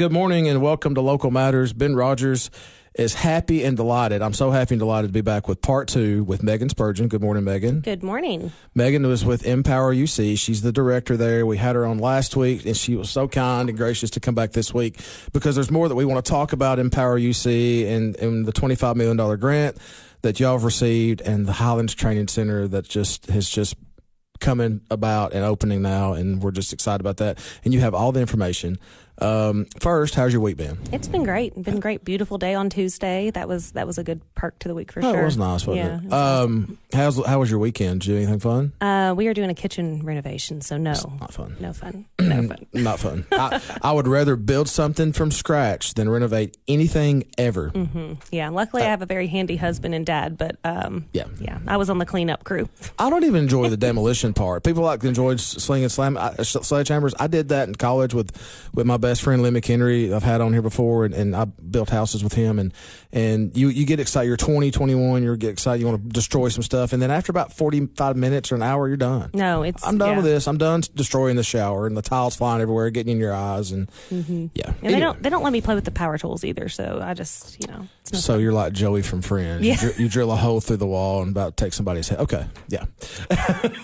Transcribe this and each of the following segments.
Good morning and welcome to Local Matters. Ben Rogers is happy and delighted. I'm so happy and delighted to be back with part two with Megan Spurgeon. Good morning, Megan. Good morning. Megan was with Empower UC. She's the director there. We had her on last week, and she was so kind and gracious to come back this week because there's more that we want to talk about Empower UC and, and the $25 million grant that y'all have received and the Highlands Training Center that just has just coming about and opening now, and we're just excited about that. And you have all the information. Um, first, how's your week been? It's been great. Been great. Beautiful day on Tuesday. That was that was a good perk to the week for oh, sure. It was nice, wasn't yeah, it? it was um, nice. how's how was your weekend? Did you do anything fun? Uh, we are doing a kitchen renovation, so no, it's not fun. No fun. No fun. not fun. I, I, would rather build something from scratch than renovate anything ever. Mm-hmm. Yeah. Luckily, uh, I have a very handy husband and dad, but um, yeah, yeah, I was on the cleanup crew. I don't even enjoy the demolition part. People like enjoyed slinging slam uh, sledgehammers. I did that in college with with my best friend Lee McHenry I've had on here before, and, and I built houses with him. And and you you get excited. You're 20, 21. You get excited. You want to destroy some stuff, and then after about 45 minutes or an hour, you're done. No, it's I'm done yeah. with this. I'm done destroying the shower and the tiles flying everywhere, getting in your eyes, and mm-hmm. yeah. And anyway. they don't they don't let me play with the power tools either. So I just you know. No so fun. you're like Joey from Friends. Yeah. You, dr- you, drill a hole through the wall and about to take somebody's head. Okay, yeah.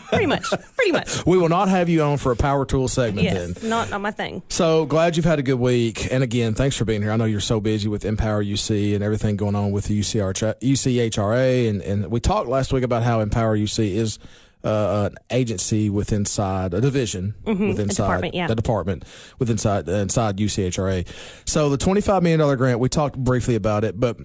pretty much. Pretty much. We will not have you on for a power tool segment yes, then. Not not my thing. So glad you've had a good week. And again, thanks for being here. I know you're so busy with Empower UC and everything going on with the UCR, UCHRA. And, and we talked last week about how Empower UC is uh, an agency with inside a division mm-hmm. with inside department, yeah. the department with inside inside UCHRA. So the twenty five million dollar grant, we talked briefly about it, but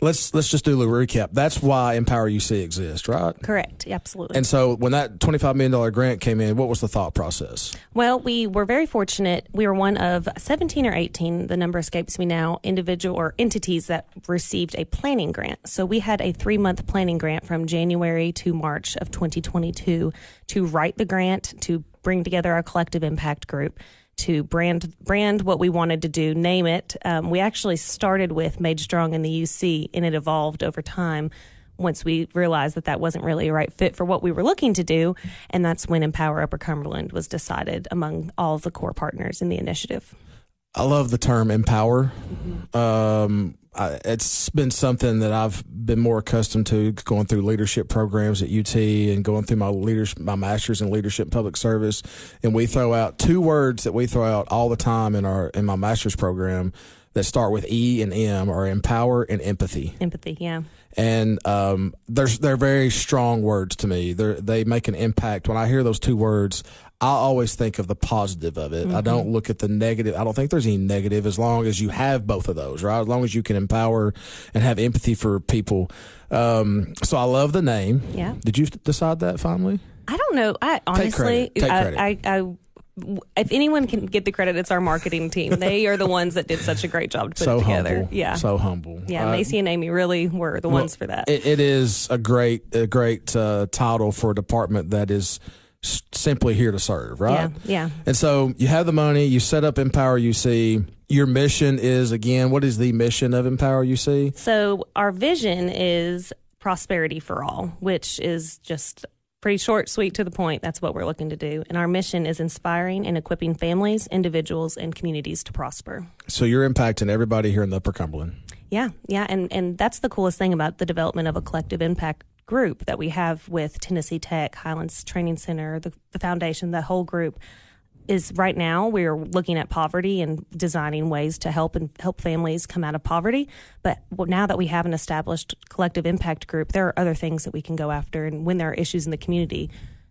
let's let's just do a recap. That's why Empower UC exists, right? Correct. Absolutely. And so when that twenty five million dollar grant came in, what was the thought process? Well, we were very fortunate. We were one of seventeen or eighteen, the number escapes me now, individual or entities that received a planning grant. So we had a three month planning grant from January to March of twenty twenty two to write the grant to bring together a collective impact group to brand brand what we wanted to do, name it. Um, we actually started with Made Strong in the UC, and it evolved over time. Once we realized that that wasn't really a right fit for what we were looking to do, and that's when Empower Upper Cumberland was decided among all of the core partners in the initiative. I love the term empower. Mm-hmm. Um, I, it's been something that I've been more accustomed to going through leadership programs at UT and going through my leadership, my master's in leadership and public service. And we throw out two words that we throw out all the time in our in my master's program that start with E and M are empower and empathy. Empathy, yeah. And um, there's they're very strong words to me. They they make an impact. When I hear those two words, I always think of the positive of it. Mm-hmm. I don't look at the negative. I don't think there's any negative as long as you have both of those, right? As long as you can empower and have empathy for people. Um, so I love the name. Yeah. Did you decide that finally? I don't know. I honestly, Take credit. Take I, credit. I, I if anyone can get the credit, it's our marketing team. They are the ones that did such a great job to put so it together. Humble. Yeah, so humble. Yeah, uh, Macy and Amy really were the well, ones for that. It, it is a great, a great uh, title for a department that is simply here to serve, right? Yeah, yeah. And so you have the money, you set up Empower UC. Your mission is again, what is the mission of Empower UC? So our vision is prosperity for all, which is just pretty short, sweet, to the point. That's what we're looking to do. And our mission is inspiring and equipping families, individuals, and communities to prosper. So you're impacting everybody here in the Upper Cumberland. Yeah, yeah, and and that's the coolest thing about the development of a collective impact group that we have with Tennessee Tech, Highlands Training Center, the, the foundation, the whole group is right now we're looking at poverty and designing ways to help and help families come out of poverty. But now that we have an established collective impact group, there are other things that we can go after. And when there are issues in the community,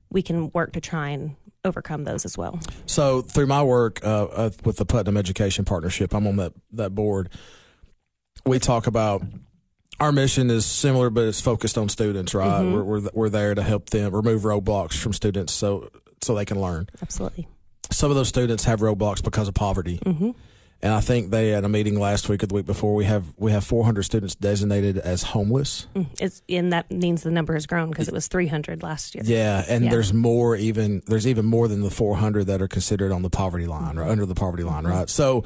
we can work to try and overcome those as well. So through my work uh, uh, with the Putnam Education Partnership, I'm on that that board. We talk about our mission is similar, but it's focused on students, right? Mm-hmm. We're, we're we're there to help them remove roadblocks from students so so they can learn. Absolutely. Some of those students have roadblocks because of poverty. Mm-hmm. And I think they had a meeting last week or the week before. We have we have 400 students designated as homeless. It's and that means the number has grown because it was 300 last year. Yeah, and yeah. there's more even there's even more than the 400 that are considered on the poverty line or under the poverty line, right? So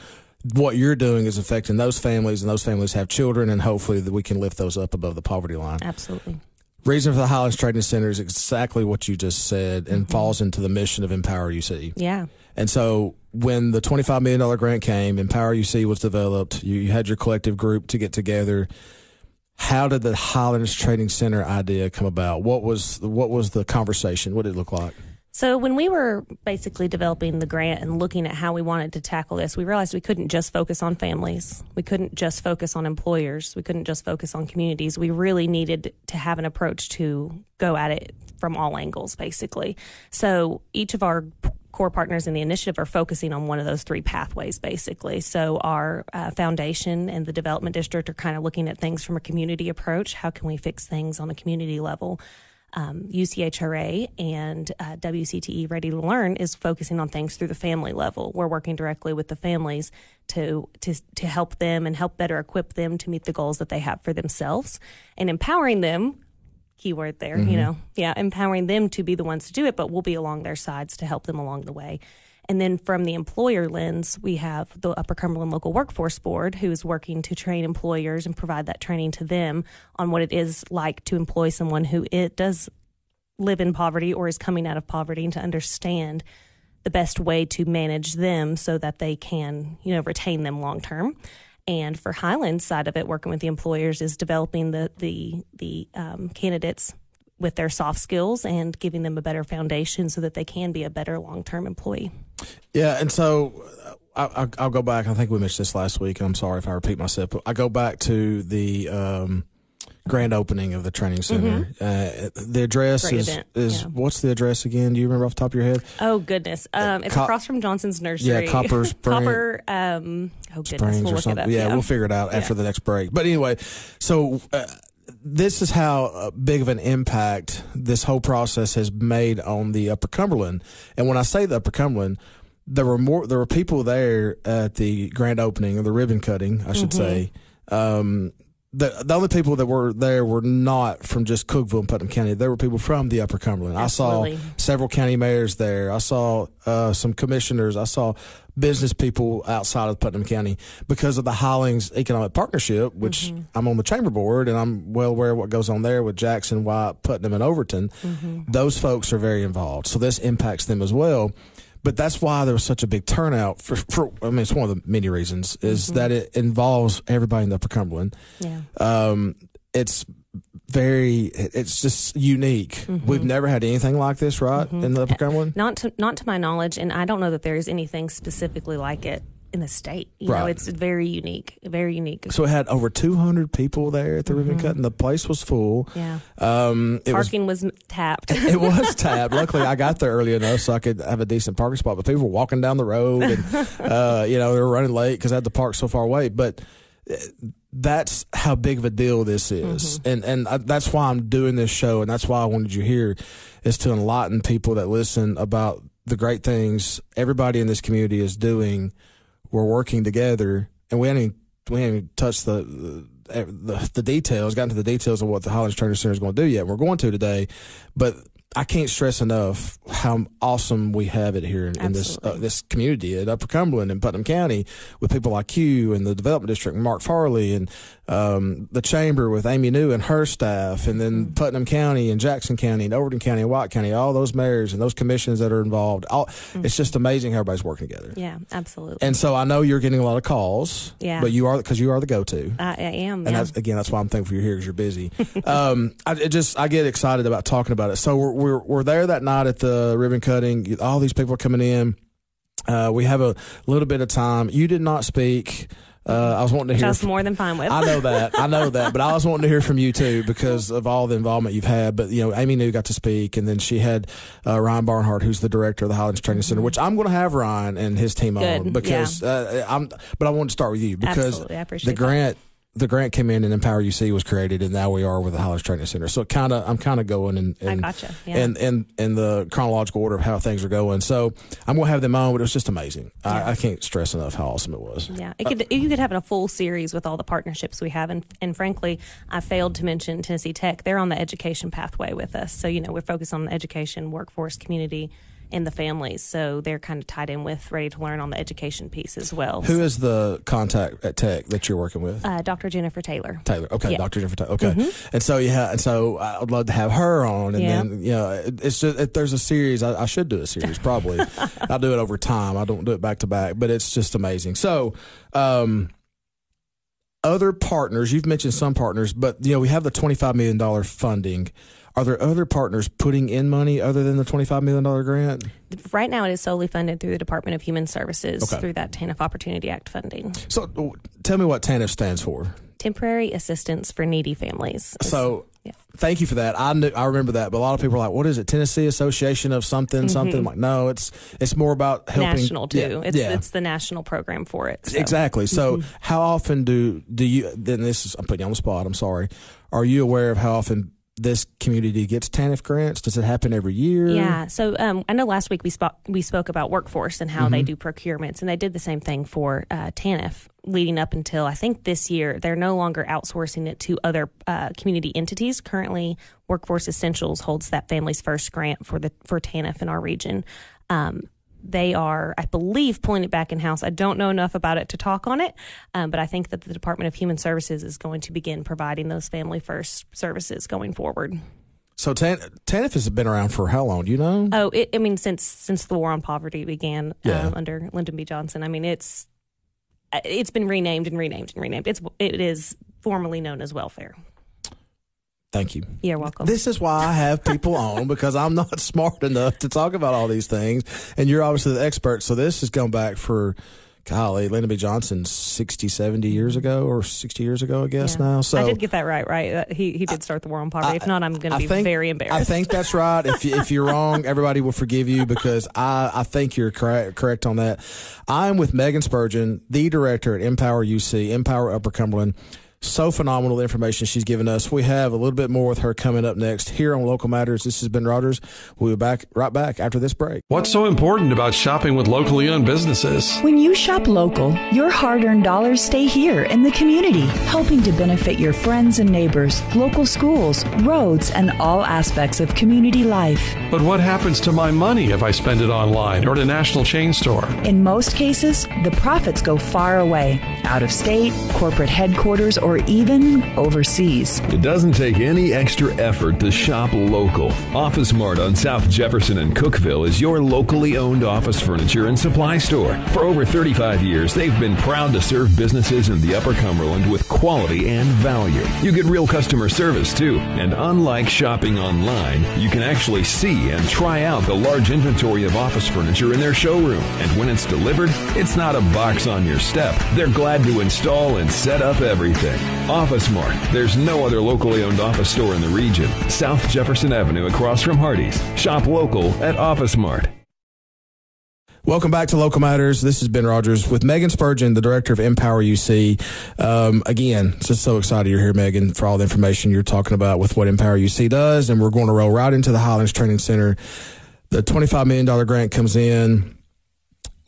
what you're doing is affecting those families, and those families have children, and hopefully that we can lift those up above the poverty line. Absolutely. Reason for the Highlands Training Center is exactly what you just said, and mm-hmm. falls into the mission of Empower UC. Yeah. And so when the $25 million grant came, Empower UC was developed, you, you had your collective group to get together. How did the Highlands Training Center idea come about? What was what was the conversation? What did it look like? So when we were basically developing the grant and looking at how we wanted to tackle this, we realized we couldn't just focus on families. We couldn't just focus on employers. We couldn't just focus on communities. We really needed to have an approach to go at it from all angles, basically. So each of our core partners in the initiative are focusing on one of those three pathways, basically. So our uh, foundation and the development district are kind of looking at things from a community approach. How can we fix things on a community level? Um, UCHRA and uh, WCTE Ready to Learn is focusing on things through the family level. We're working directly with the families to to to help them and help better equip them to meet the goals that they have for themselves and empowering them. Keyword there, mm-hmm. you know, yeah, empowering them to be the ones to do it, but we'll be along their sides to help them along the way. And then from the employer lens, we have the Upper Cumberland Local Workforce Board, who is working to train employers and provide that training to them on what it is like to employ someone who it does live in poverty or is coming out of poverty and to understand the best way to manage them so that they can, you know, retain them long term. And for Highlands side of it, working with the employers is developing the the the um, candidates with their soft skills and giving them a better foundation so that they can be a better long term employee. Yeah, and so I, will go back. I think we mentioned this last week, I'm sorry if I repeat myself, but I go back to the um, grand opening of the training center. Mm-hmm. Uh, the address Great is, is yeah. what's the address again? Do you remember off the top of your head? Oh goodness, um, it's Co- across from Johnson's Nursery. Yeah, Copper Spring. Copper. Um, oh goodness, Springs we'll or something. Yeah, yeah, we'll figure it out after the next break. But anyway, so. Uh, this is how uh, big of an impact this whole process has made on the Upper Cumberland. And when I say the Upper Cumberland, there were more. There were people there at the grand opening or the ribbon cutting, I should mm-hmm. say. Um, the the only people that were there were not from just Cookeville and Putnam County. There were people from the Upper Cumberland. Absolutely. I saw several county mayors there. I saw uh, some commissioners. I saw business people outside of Putnam County because of the Highlands Economic Partnership, which mm-hmm. I'm on the chamber board and I'm well aware of what goes on there with Jackson, White, Putnam, and Overton. Mm-hmm. Those folks are very involved, so this impacts them as well but that's why there was such a big turnout for, for I mean, it's one of the many reasons is mm-hmm. that it involves everybody in the Upper Cumberland. Yeah. Um, it's very, it's just unique. Mm-hmm. We've never had anything like this, right, mm-hmm. in the Upper Cumberland? Not to, not to my knowledge, and I don't know that there is anything specifically like it in the state. You right. know, it's very unique, very unique. So it had over 200 people there at the mm-hmm. ribbon cut, and the place was full. Yeah. Um, Parking was, was, tapped. it was tapped. Luckily, I got there early enough so I could have a decent parking spot. But people were walking down the road, and uh, you know they were running late because I had to park so far away. But uh, that's how big of a deal this is, mm-hmm. and and I, that's why I'm doing this show, and that's why I wanted you here, is to enlighten people that listen about the great things everybody in this community is doing we're working together, and we haven't even, we even touched the, the the details, gotten to the details of what the Highlands Training Center is going to do yet. We're going to today, but I can't stress enough how awesome we have it here in, in this uh, this community at Upper Cumberland and Putnam County with people like you and the Development District, Mark Farley, and um, the Chamber with Amy New and her staff, and then mm-hmm. Putnam County and Jackson County and Overton County and White County, all those mayors and those commissions that are involved. All, mm-hmm. It's just amazing how everybody's working together. Yeah, absolutely. And so I know you're getting a lot of calls. Yeah. But you are because you are the go-to. I, I am. And yeah. that's, again, that's why I'm thankful you're here because you're busy. um, I just I get excited about talking about it. So we're we're, we're there that night at the ribbon cutting. All these people are coming in. Uh, we have a little bit of time. You did not speak. Uh, I was wanting to hear. Just more than fine with. I know that. I know that. But I was wanting to hear from you too because of all the involvement you've had. But you know, Amy New got to speak, and then she had uh, Ryan Barnhart, who's the director of the Highlands Training Center, which I'm going to have Ryan and his team Good. on because yeah. uh, I'm. But I wanted to start with you because the grant. That the grant came in and Empower UC was created, and now we are with the Highlands Training Center. So kind of, I'm kind of going in, in, I gotcha. yeah. in, in, in the chronological order of how things are going. So I'm going to have them on, but it was just amazing. Yeah. I, I, can't stress enough how awesome it was. Yeah, it could, you could have a full series with all the partnerships we have, and and frankly, I failed to mention Tennessee Tech. They're on the education pathway with us. So you know, we're focused on education, workforce, community and the families. So they're kind of tied in with Ready to Learn on the education piece as well. Who is the contact at Tech that you're working with? Uh, Dr. Jennifer Taylor. Taylor. Okay, Yeah. Dr. Jennifer Taylor. Okay. And so yeah, and so I would love to have her on, and Yeah. then you know, it, it's just if there's a series, I, I should do a series probably. I'll do it over time. I don't do it back to back, but it's just amazing. So, um, other partners, you've mentioned some partners, but you know, we have the twenty five million dollar funding. Are there other partners putting in money other than the twenty five million dollar grant? Right now, it is solely funded through the Department of Human Services Okay. through that TANF Opportunity Act funding. So, tell me what TANF stands for. Temporary Assistance for Needy Families. So, yeah. thank you for that. I knew, I remember that, but a lot of people are like, "What is it? Tennessee Association of something, something?" I'm like, no, it's it's more about helping Mm-hmm. national too. Yeah, it's yeah. it's the national program for it. so. exactly. So, Mm-hmm. how often do do you? Then this is I'm putting you on the spot. I'm sorry. Are you aware of how often this community gets TANF grants? Does it happen every year? Yeah. So um, I know last week we spoke we spoke about workforce and how Mm-hmm. they do procurements, and they did the same thing for uh, TANF leading up until I think this year. They're no longer outsourcing it to other uh, community entities. Currently, Workforce Essentials holds that Families First grant for the for TANF in our region. Um, they are, I believe, pulling it back in house. I don't know enough about it to talk on it, um, but I think that the Department of Human Services is going to begin providing those family first services going forward. So Tan- TANF has been around for how long? Do you know? Oh, it, I mean, since since the war on poverty began Yeah. um, under Lyndon B. Johnson, I mean, it's uh, it's been renamed and renamed and renamed. It's it is formally known as welfare. Thank you. You're welcome. This is why I have people on because I'm not smart enough to talk about all these things, and you're obviously the expert. So this has gone back for, golly, Lyndon B. Johnson 60, 70 years ago, or 60 years ago, I guess Yeah. now. So I did get that right, right? Uh, he he did start the war on poverty. if not, I'm going to be think- very embarrassed. I think that's right. If if you're wrong, everybody will forgive you because I, I think you're correct correct on that. I'm with Megan Spurgeon, the director at Empower UC, Empower Upper Cumberland. So phenomenal the information she's given us. We have a little bit more with her coming up next here on Local Matters. This has been Rogers. We'll be back right back after this break. What's so important about shopping with locally owned businesses? When you shop local, your hard earned dollars stay here in the community, helping to benefit your friends and neighbors, local schools, roads, and all aspects of community life. But what happens to my money if I spend it online or at a national chain store? In most cases, the profits go far away, out of state, corporate headquarters, or even overseas. It doesn't take any extra effort to shop local. Office Mart on South Jefferson and Cookeville is your locally owned office furniture and supply store. For over 35 years, they've been proud to serve businesses in the Upper Cumberland with quality and value. You get real customer service too, and unlike shopping online, you can actually see and try out the large inventory of office furniture in their showroom. And when it's delivered, it's not a box on your step. They're glad to install and set up everything. Office Mart. There's no other locally owned office store in the region. South Jefferson Avenue across from Hardee's. Shop local at Office Mart. Welcome back to Local Matters. This is Ben Rogers with Megan Spurgeon, the director of Empower UC. Um, again, just so excited you're here, Megan, for all the information you're talking about with what Empower UC does. And we're going to roll right into the Highlands Training Center. The $25 million grant comes in.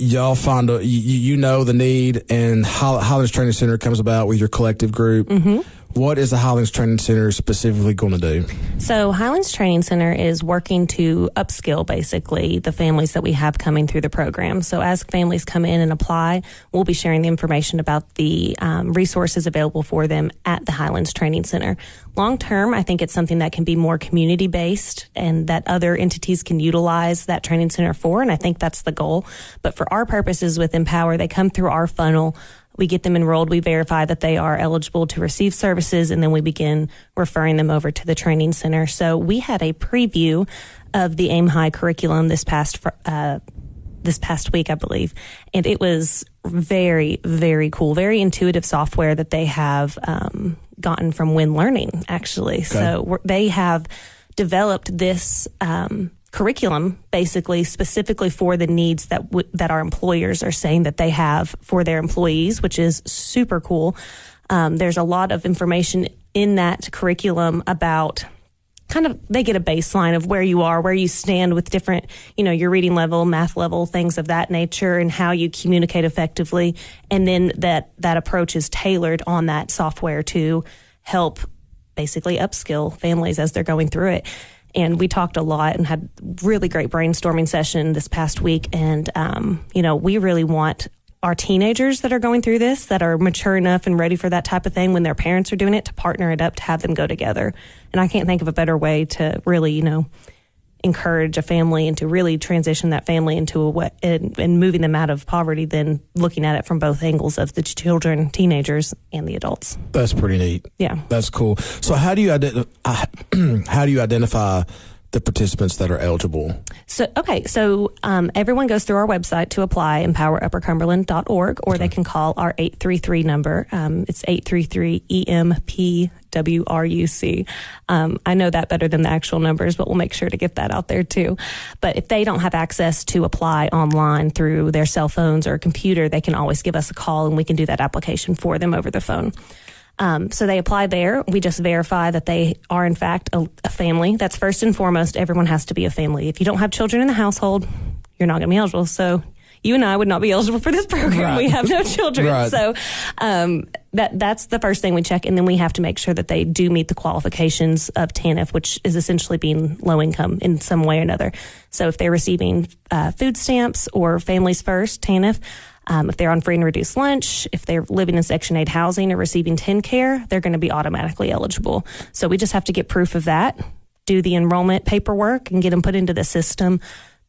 Y'all find a, you, you know the need, and Highl- Highlands Training Center comes about with your collective group. Mm-hmm. What is the Highlands Training Center specifically going to do? So Highlands Training Center is working to upskill basically the families that we have coming through the program. So as families come in and apply, we'll be sharing the information about the um, resources available for them at the Highlands Training Center. Long term, I think it's something that can be more community based and that other entities can utilize that training center for. And I think that's the goal. But for our purposes with Empower, they come through our funnel. We get them enrolled. We verify that they are eligible to receive services, and then we begin referring them over to the training center. So we had a preview of the Aim High curriculum this past uh, this past week, I believe, and it was very, very cool, very intuitive software that they have um, gotten from Win Learning, actually. So we're, they have developed this. Um, curriculum basically specifically for the needs that w- that our employers are saying that they have for their employees which is super cool. Um, there's a lot of information in that curriculum about kind of they get a baseline of where you are where you stand with different you know your reading level math level things of that nature and how you communicate effectively. And then that that approach is tailored on that software to help basically upskill families as they're going through it And we talked a lot and had really great brainstorming session this past week. And, um, you know, we really want our teenagers that are going through this, that are mature enough and ready for that type of thing when their parents are doing it, to partner it up to have them go together. And I can't think of a better way to really, you know, encourage a family and to really transition that family into a way and, and moving them out of poverty than looking at it from both angles of the children, teenagers, and the adults. That's pretty neat. Yeah. That's cool. So how do you ident- uh, how do you identify the participants that are eligible? So, okay, so um, everyone goes through our website to apply, empoweruppercumberland.org, or they can call our 833 number. Um, it's 833 EMPWRUC. Um, I know that better than the actual numbers, but we'll make sure to get that out there too. But if they don't have access to apply online through their cell phones or computer, they can always give us a call and we can do that application for them over the phone. Um, so they apply there. We just verify that they are, in fact, a, a, family. That's first and foremost. Everyone has to be a family. If you don't have children in the household, you're not going to be eligible. So you and I would not be eligible for this program. Right. We have no children. Right. So um, that that's the first thing we check, and then we have to make sure that they do meet the qualifications of TANF, which is essentially being low income in some way or another. So if they're receiving uh, food stamps or Families First TANF. Um, if they're on free and reduced lunch, if they're living in Section 8 housing or receiving TennCare, they're going to be automatically eligible. So we just have to get proof of that, do the enrollment paperwork, and get them put into the system.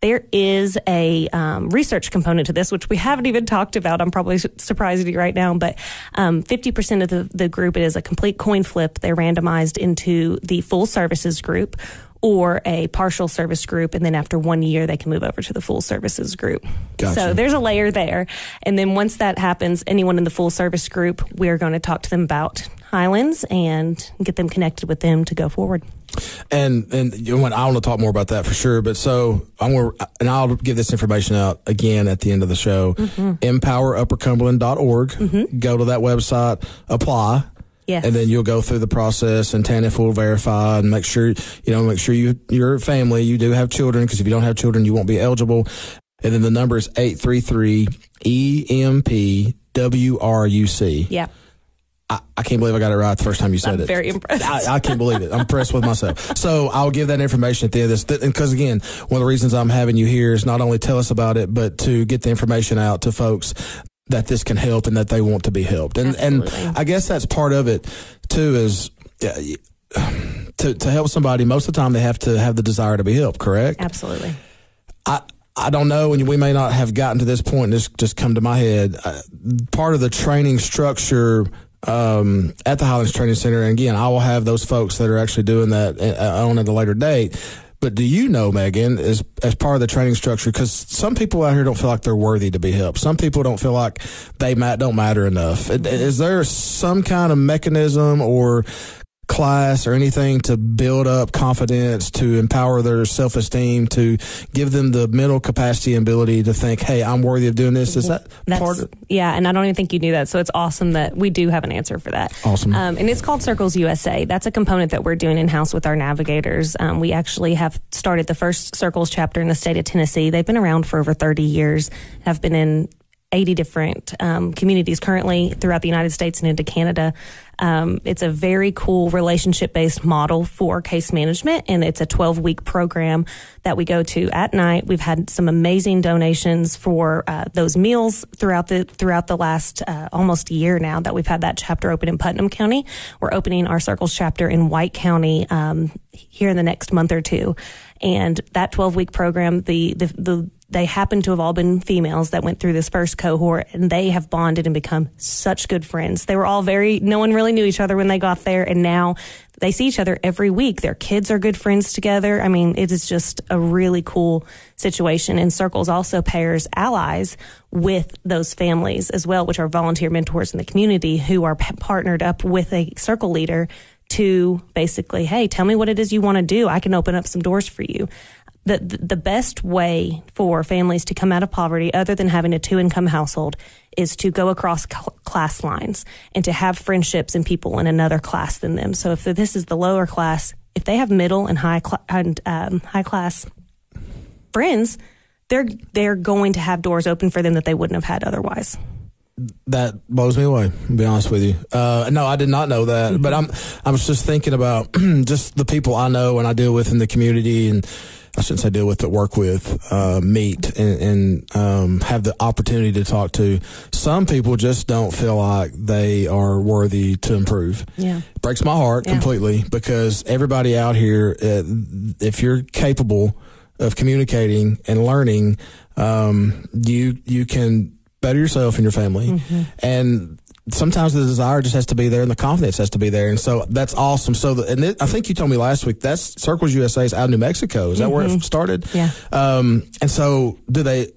There is a um, research component to this, which we haven't even talked about. I'm probably surprising you right now, but um, 50% of the, the group, it is a complete coin flip. They're randomized into the full services group or a partial service group. And then after one year, they can move over to the full services group. Gotcha. So there's a layer there. And then once that happens, anyone in the full service group, we're going to talk to them about Highlands and get them connected with them to go forward. And and you know, I want to talk more about that for sure. But so I'm going to, and I'll give this information out again at the end of the show. Mm-hmm. EmpowerUpperCumberland.org. Mm-hmm. Go to that website, apply. Yes. And then you'll go through the process and TANF will verify and make sure, you know, make sure you, your family, you do have children because if you don't have children, you won't be eligible. And then the number is 833 EMPWRUC. Yeah. I, I, can't believe I got it right the first time you said I'm it. Very impressed. I, I, can't believe it. I'm impressed with myself. So I'll give that information at the end of this. Because again, one of the reasons I'm having you here is not only tell us about it, but to get the information out to folks that this can help and that they want to be helped. And Absolutely. and I guess that's part of it too is to to help somebody most of the time they have to have the desire to be helped, correct? Absolutely. I I don't know, and we may not have gotten to this point. This just come to my head. Uh, part of the training structure um, at the Highlands Training Center, and again, I will have those folks that are actually doing that uh, on at a later date. But do you know, Megan, as as part of the training structure? Because some people out here don't feel like they're worthy to be helped. Some people don't feel like they don't matter enough. Is there some kind of mechanism or class or anything to build up confidence, to empower their self esteem, to give them the mental capacity and ability to think, hey, I'm worthy of doing this? Is that That's, part of Yeah, and I don't even think you knew that. So it's awesome that we do have an answer for that. Awesome. Um, and it's called Circles USA. That's a component that we're doing in house with our navigators. Um, we actually have started the first Circles chapter in the state of Tennessee. They've been around for over 30 years, have been in 80 different um, communities currently throughout the United States and into Canada. Um, it's a very cool relationship based model for case management, and it's a 12 week program that we go to at night. We've had some amazing donations for uh, those meals throughout the throughout the last uh, almost year now that we've had that chapter open in Putnam County. We're opening our Circles chapter in White County um, here in the next month or two, and that 12 week program, the the, the they happen to have all been females that went through this first cohort and they have bonded and become such good friends. They were all very, no one really knew each other when they got there and now they see each other every week. Their kids are good friends together. I mean, it is just a really cool situation and Circles also pairs allies with those families as well, which are volunteer mentors in the community who are p- partnered up with a circle leader to basically, hey, tell me what it is you want to do. I can open up some doors for you the the best way for families to come out of poverty, other than having a two income household, is to go across cl- class lines and to have friendships and people in another class than them. So if this is the lower class, if they have middle and high cl- and um, high class friends, they're they're going to have doors open for them that they wouldn't have had otherwise. that blows me away. To be honest with you, uh, no, I did not know that. But I'm I was just thinking about just the people I know and I deal with in the community, and I shouldn't say deal with, work with, uh, meet and, and um, have the opportunity to talk to. Some people just don't feel like they are worthy to improve. Yeah. breaks my heart Yeah. completely because everybody out here, uh, if you're capable of communicating and learning, um, you you can better yourself and your family. Mm-hmm. And sometimes the desire just has to be there and the confidence has to be there. And so that's awesome. So, the, and it, I think you told me last week that's Circles USA is out of New Mexico. Is that where it started? Mm-hmm. Yeah. Um, and so do they?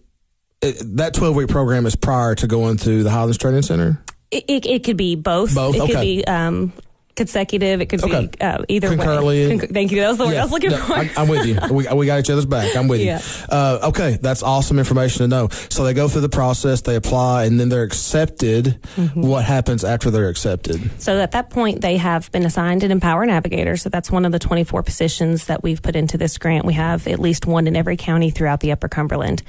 It, that twelve week program is prior to going to the Highlands Training Center. It, it, it could be both. Both? It could Okay. be um, consecutive. It could Okay. be uh, either Concurrently. way. Concur- thank you. That was the word I was looking no, for. I, am with you. We, we got each other's back. I'm with Yeah. you. Uh, okay, that's awesome information to know. So they go through the process, they apply, and then they're accepted. Mm-hmm. What happens after they're accepted? So at that point, they have been assigned an Empower Navigator. So that's one of the 24 positions that we've put into this grant. We have at least one in every county throughout the Upper Cumberland.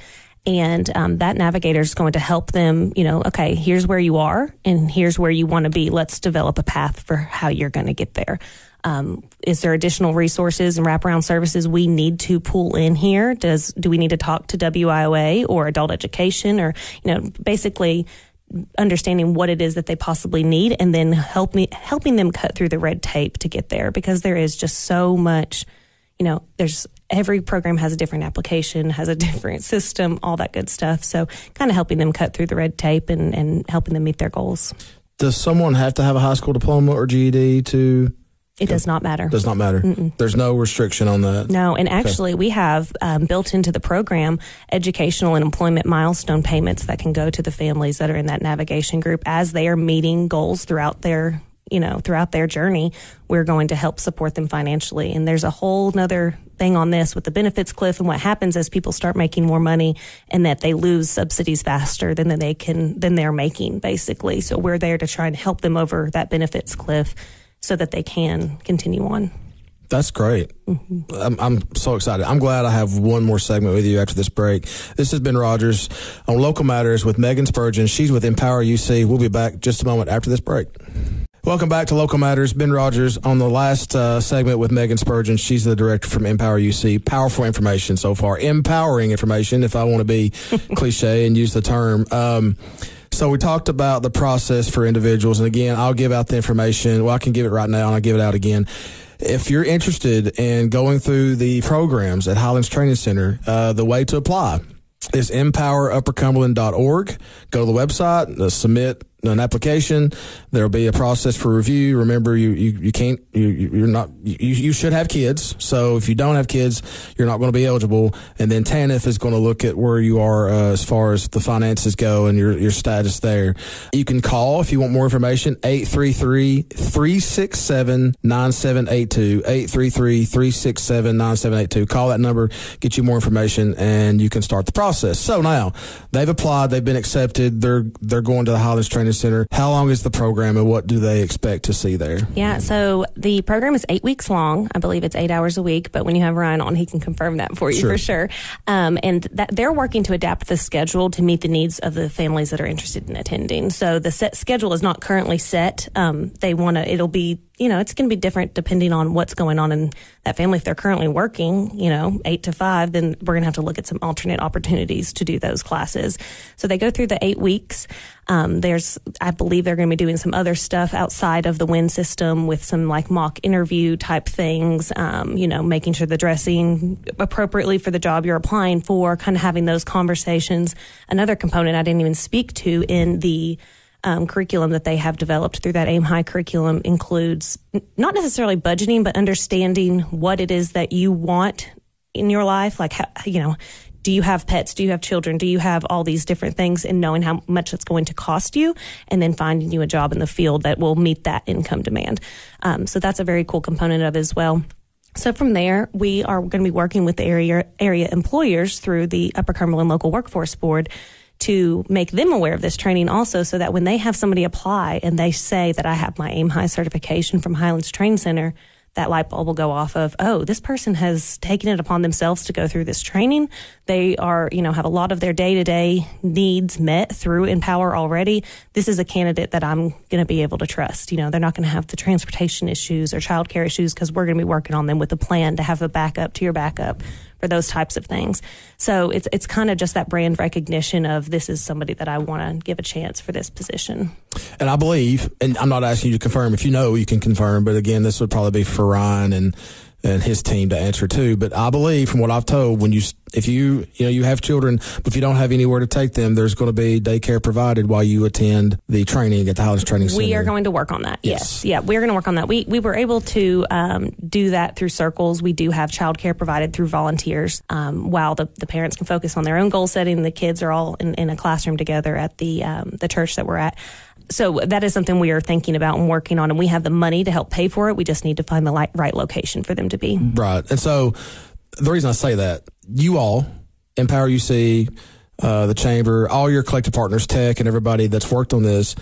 And um, that navigator is going to help them, you know, okay, here's where you are and here's where you want to be. Let's develop a path for how you're going to get there. Um, is there additional resources and wraparound services we need to pull in here? Does do we need to talk to WIOA or adult education or you know basically understanding what it is that they possibly need and then help me helping them cut through the red tape to get there because there is just so much you know there's every program has a different application has a different system all that good stuff so kind of helping them cut through the red tape and, and helping them meet their goals Does someone have to have a high school diploma or GED to? it does not matter Does not matter. There's no restriction on that. No, and actually, we have um, built into the program educational and employment milestone payments that can go to the families that are in that navigation group as they are meeting goals throughout their, you know, throughout their journey. We're going to help support them financially. And there's a whole nother thing on this with the benefits cliff and what happens as people start making more money and that they lose subsidies faster than they can than they're making basically. So we're there to try and help them over that benefits cliff so that they can continue on. That's great. Mm-hmm. I'm, I'm so excited. I'm glad I have one more segment with you after this break. This has been Rogers on Local Matters with Megan Spurgeon. She's with Empower UC. We'll be back just a moment after this break. Welcome back to Local Matters. Ben Rogers on the last uh, segment with Megan Spurgeon. She's the director from Empower UC. Powerful information so far. Empowering information, if I want to be cliche and use the term. Um, so we talked about the process for individuals. And again, I'll give out the information. Well, I can give it right now and I'll give it out again. If you're interested in going through the programs at Highlands Training Center, uh, the way to apply is empoweruppercumberland.org. Go to the website, uh, submit an application. There'll be a process for review. Remember, you, you, you can't, you, you're not, you, you should have kids. So if you don't have kids, you're not going to be eligible. And then TANF is going to look at where you are uh, as far as the finances go and your, your status there. You can call if you want more information, 833-367-9782, 833-367-9782. Call that number, get you more information, and you can start the process. So now, they've applied, they've been accepted, they're, they're going to the Highlands Training Center. How long is the program and what do they expect to see there? Yeah, so the program is eight weeks long. I believe it's eight hours a week, but when you have Ryan on, he can confirm that for you Sure. for sure. Um, and that they're working to adapt the schedule to meet the needs of the families that are interested in attending. So the set schedule is not currently set. Um, they want to, it'll be, you know, it's going to be different depending on what's going on in that family. If they're currently working, you know, eight to five, then we're going to have to look at some alternate opportunities to do those classes. So they go through the eight weeks. Um, there's, I believe they're going to be doing some other stuff outside of the WIN system with some like mock interview type things, um, you know, making sure the dressing appropriately for the job you're applying for, kind of having those conversations. Another component I didn't even speak to in the um, curriculum that they have developed through that aim high curriculum includes not necessarily budgeting, but understanding what it is that you want in your life. Like, you know, do you have pets? Do you have children? Do you have all these different things and knowing how much it's going to cost you and then finding you a job in the field that will meet that income demand. Um, so that's a very cool component of as well. So from there, we are going to be working with the area area employers through the Upper Cumberland Local Workforce Board to make them aware of this training also so that when they have somebody apply and they say that I have my AIM High certification from Highlands Training Center, that light bulb will go off of, oh, this person has taken it upon themselves to go through this training. They are, you know, have a lot of their day to day needs met through Empower already. This is a candidate that I'm going to be able to trust. You know, they're not going to have the transportation issues or childcare issues because we're going to be working on them with a plan to have a backup to your backup for those types of things. So it's it's kind of just that brand recognition of this is somebody that I want to give a chance for this position. And I believe, and I'm not asking you to confirm. If you know, you can confirm. But again, this would probably be for Ryan and and his team to answer too. But I believe, from what I've told, when you if you you know you have children, but if you don't have anywhere to take them, there's going to be daycare provided while you attend the training at the Highlands Training Center. We are going to work on that. Yes, Yes. yeah, we're going to work on that. We we were able to um, do that through circles. We do have childcare provided through volunteers. Um, while the, the parents can focus on their own goal setting, the kids are all in, in a classroom together at the um, the church that we're at. So that is something we are thinking about and working on, and we have the money to help pay for it. We just need to find the li- right location for them to be. Right. And so the reason I say that, you all, Empower UC, uh, the Chamber, all your collective partners, Tech, and everybody that's worked on this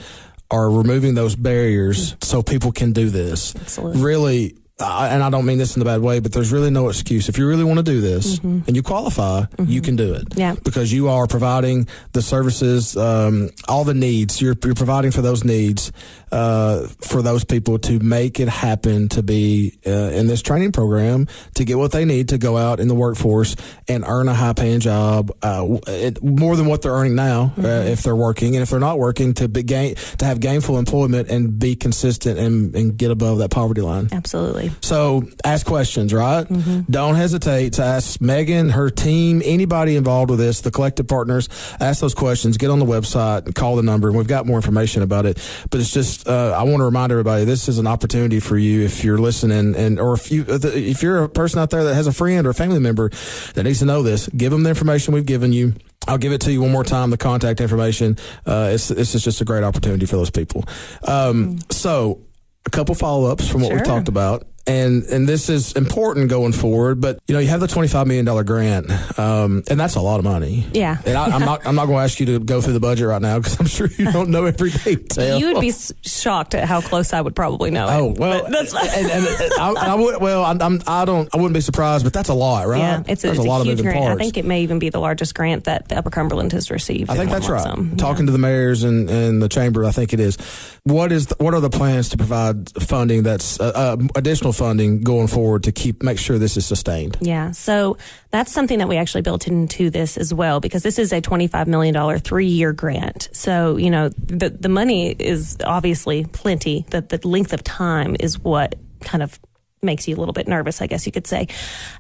are removing those barriers so people can do this. Absolutely. Really, I and I don't mean this in a bad way, but there's really no excuse. If you really want to do this and you qualify, you can do it. Yeah. Because you are providing the services, um, all the needs. You're, you're providing for those needs uh, for those people to make it happen to be uh, in this training program to get what they need to go out in the workforce and earn a high paying job, uh, it, more than what they're earning now uh, if they're working, and if they're not working, to be gain, to have gainful employment and be consistent and, and get above that poverty line. Absolutely. So ask questions, right? Don't hesitate to ask Megan, her team, anybody involved with this, the collective partners. Ask those questions. Get on the website and call the number, and we've got more information about it. But it's just uh, I want to remind everybody this is an opportunity for you if you're listening, and or if you if you're a person out there that has a friend or a family member that needs to know this, give them the information we've given you. I'll give it to you one more time. The contact information. Uh, it's this is just a great opportunity for those people. Um, so a couple follow ups from what we talked about. And and this is important going forward, but you know you have the twenty five million dollar grant, um, and that's a lot of money. Yeah. and I, I'm not I'm not going to ask you to go through the budget right now because I'm sure you don't know every detail. You would be shocked at how close I would probably know. Oh it. well, that's and, and, and I, I would well I'm, I'm I don't I wouldn't be surprised, but that's a lot, right? Yeah, it's a, it's a lot huge of grant. parts. I think it may even be the largest grant that the Upper Cumberland has received. I think that's right. sum. Talking to the mayors and, and the chamber, I think it is. What is the, what are the plans to provide funding that's uh, uh, additional funding going forward to keep make sure this is sustained? Yeah, so that's something that we actually built into this as well because this is a $25 million three year grant. So, you know, the, the money is obviously plenty. The, the length of time is what kind of makes you a little bit nervous, I guess you could say.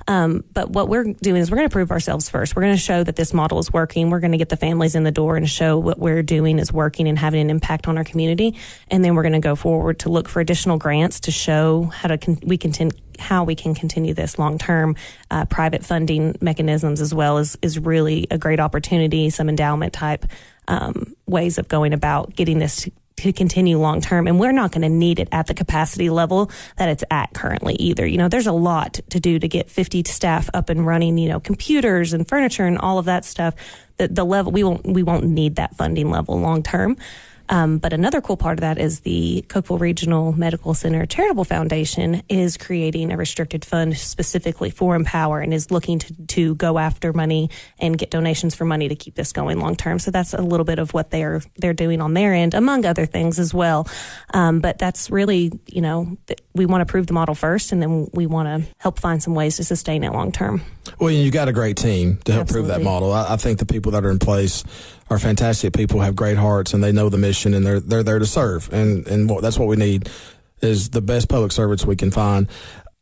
Um, but what we're doing is we're going to prove ourselves first. We're going to show that this model is working. We're going to get the families in the door and show what we're doing is working and having an impact on our community. And then we're going to go forward to look for additional grants to show how to con- we continue how we can continue this long term. Uh, private funding mechanisms as well is is really a great opportunity. Some endowment type um, ways of going about getting this. To, continue long term, and we're not going to need it at the capacity level that it's at currently either. You know, there's a lot to do to get 50 staff up and running. You know, computers and furniture and all of that stuff. The, the level we won't we won't need that funding level long term. Um, but another cool part of that is the Cookeville Regional Medical Center Charitable Foundation is creating a restricted fund specifically for Empower and is looking to, to go after money and get donations for money to keep this going long term. So that's a little bit of what they're they're doing on their end, among other things as well. Um, but that's really you know th- we want to prove the model first, and then we want to help find some ways to sustain it long term. Well, you got a great team to help prove that model. I, I think the people that are in place are fantastic people, have great hearts, and they know the mission, and they're they're there to serve, and and what, that's what we need is the best public servants we can find.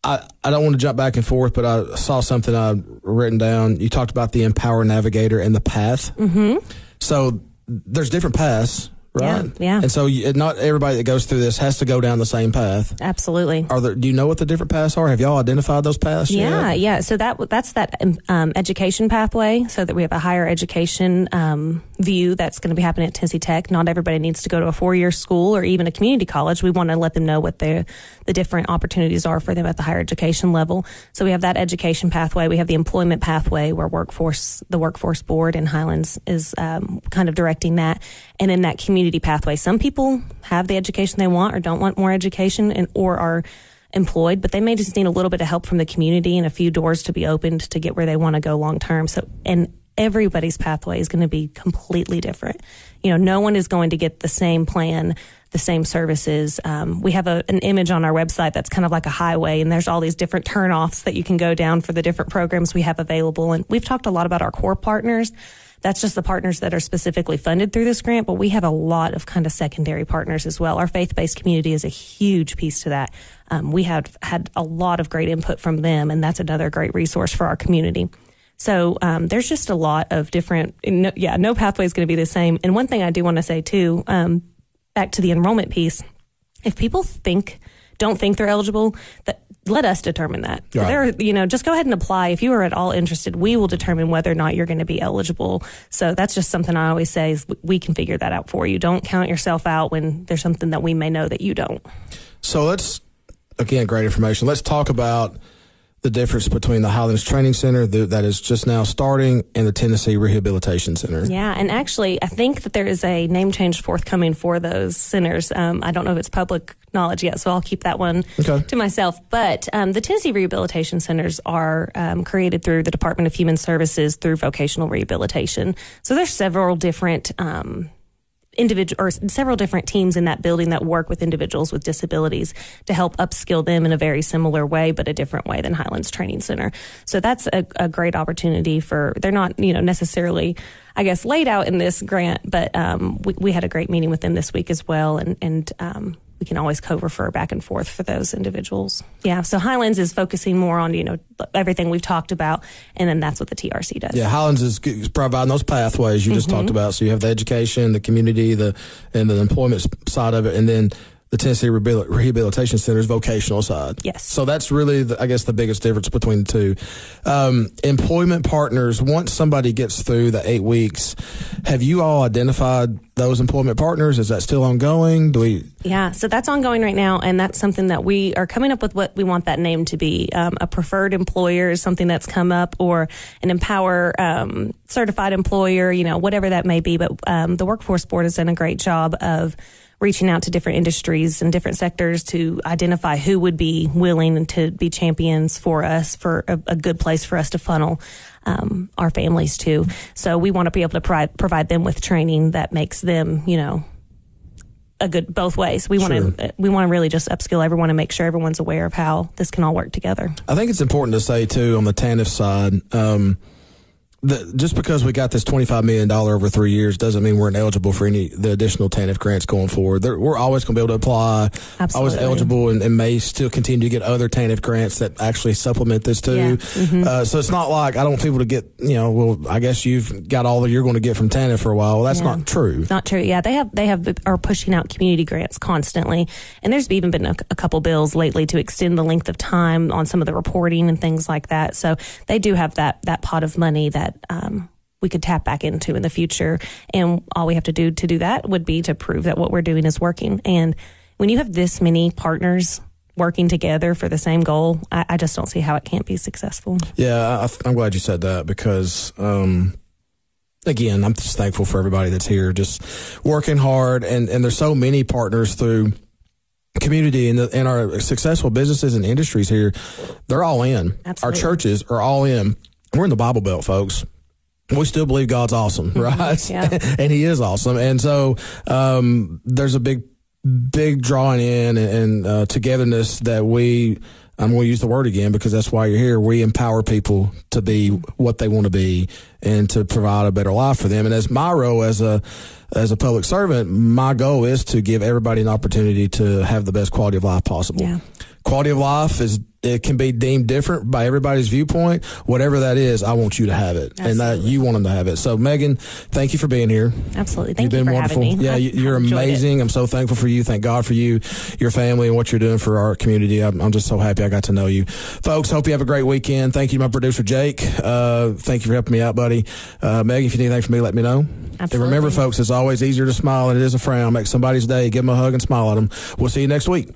I, I don't want to jump back and forth, but I saw something I written down. You talked about the Empower Navigator and the path. Mm-hmm. So there's different paths, right? Yeah, yeah. And so you, not everybody that goes through this has to go down the same path. Absolutely. Are there? Do you know what the different paths are? Have y'all identified those paths? Yeah, yet? yeah. So that that's that um, um, education pathway. So that we have a higher education um, view that's going to be happening at Tennessee Tech. Not everybody needs to go to a four year school or even a community college. We want to let them know what the the different opportunities are for them at the higher education level. So we have that education pathway. We have the employment pathway where workforce the workforce board in Highlands is um, kind of directing that, and in that community pathway, some people have the education they want or don't want more education, and or are employed, but they may just need a little bit of help from the community and a few doors to be opened to get where they want to go long term. So, and everybody's pathway is going to be completely different. You know, no one is going to get the same plan, the same services. Um, we have a, an image on our website that's kind of like a highway, and there's all these different turnoffs that you can go down for the different programs we have available. And we've talked a lot about our core partners. That's just the partners that are specifically funded through this grant, but we have a lot of kind of secondary partners as well. Our faith based community is a huge piece to that. Um, we have had a lot of great input from them, and that's another great resource for our community. So um, there's just a lot of different, no, yeah, no pathway is going to be the same. And one thing I do want to say too, um, back to the enrollment piece, if people think, don't think they're eligible, that let us determine that. Right. There, you know, just go ahead and apply. If you are at all interested, we will determine whether or not you're going to be eligible. So that's just something I always say is we can figure that out for you. Don't count yourself out when there's something that we may know that you don't. So let's again, great information. Let's talk about the difference between the Highlands Training Center that is just now starting and the Tennessee Rehabilitation Center. Yeah, and actually, I think that there is a name change forthcoming for those centers. Um, I don't know if it's public knowledge yet, so I'll keep that one okay. to myself. But um, the Tennessee Rehabilitation Centers are um, created through the Department of Human Services through vocational rehabilitation. So there's several different um, individual or several different teams in that building that work with individuals with disabilities to help upskill them in a very similar way, but a different way than Highlands Training Center. So that's a, a great opportunity for. They're not you know necessarily. I guess laid out in this grant, but um, we, we, had a great meeting with them this week as well, and and um, we can always co-refer back and forth for those individuals. Yeah. So Highlands is focusing more on, you know, everything we've talked about. And then that's what the TRC does. Yeah. Highlands is providing those pathways you just mm-hmm. talked about. So you have the education, the community, the, and the employment side of it. And then the Tennessee Rehabilitation Center's vocational side. Yes. So that's really, the, I guess, the biggest difference between the two. Um, employment partners, once somebody gets through the eight weeks, have you all identified those employment partners? Is that still ongoing? Do we? Yeah, so that's ongoing right now, and that's something that we are coming up with what we want that name to be. Um, a preferred employer is something that's come up, or an Empower um, certified employer, you know, whatever that may be. But um, the Workforce Board has done a great job of reaching out to different industries and different sectors to identify who would be willing to be champions for us for a, a good place for us to funnel um, our families to. So we want to be able to provide, provide them with training that makes them, you know, a good both ways. We want to we want to really just upskill everyone and make sure everyone's aware of how this can all work together. I think it's important to say too on the TANF side. Um, the, just because we got this $25 million over three years doesn't mean we're ineligible for any the additional TANF grants going forward. They're, we're always going to be able to apply, Absolutely. always eligible, and, and, may still continue to get other TANF grants that actually supplement this too. Yeah. Mm-hmm. Uh, so it's not like I don't want people to get, you know, well, I guess you've got all that you're going to get from TANF for a while. Well, that's yeah. not true. Not true. Yeah, they have they have are pushing out community grants constantly, and there's even been a, a couple bills lately to extend the length of time on some of the reporting and things like that. So they do have that that pot of money that. Um, we could tap back into in the future. And all we have to do to do that would be to prove that what we're doing is working. And when you have this many partners working together for the same goal, I, I just don't see how it can't be successful. Yeah, I, am glad you said that because, um, again, I'm just thankful for everybody that's here, just working hard. And, and there's so many partners through community and, the, and our successful businesses and industries here. They're all in. Absolutely. Our churches are all in. We're in the Bible Belt, folks we still believe God's awesome, right? Yeah. and He is awesome. And so um, there's a big, big drawing in and, and uh, togetherness that we. I'm going to use the word again because that's why you're here. We empower people to be what they want to be and to provide a better life for them. And as my role as a as a public servant, my goal is to give everybody an opportunity to have the best quality of life possible. Yeah. Quality of life is it can be deemed different by everybody's viewpoint. Whatever that is, I want you to have it, Absolutely. and that you want them to have it. So, Megan, thank you for being here. Absolutely, thank You've you been for wonderful. having me. Yeah, I've, you're I've amazing. I'm so thankful for you. Thank God for you, your family, and what you're doing for our community. I'm, I'm, just so happy I got to know you, folks. Hope you have a great weekend. Thank you, to my producer Jake. Uh, thank you for helping me out, buddy. Uh, Megan, if you need anything from me, let me know. Absolutely. And remember, folks, it's always easier to smile than it is a frown. Make somebody's day. Give them a hug and smile at them. We'll see you next week.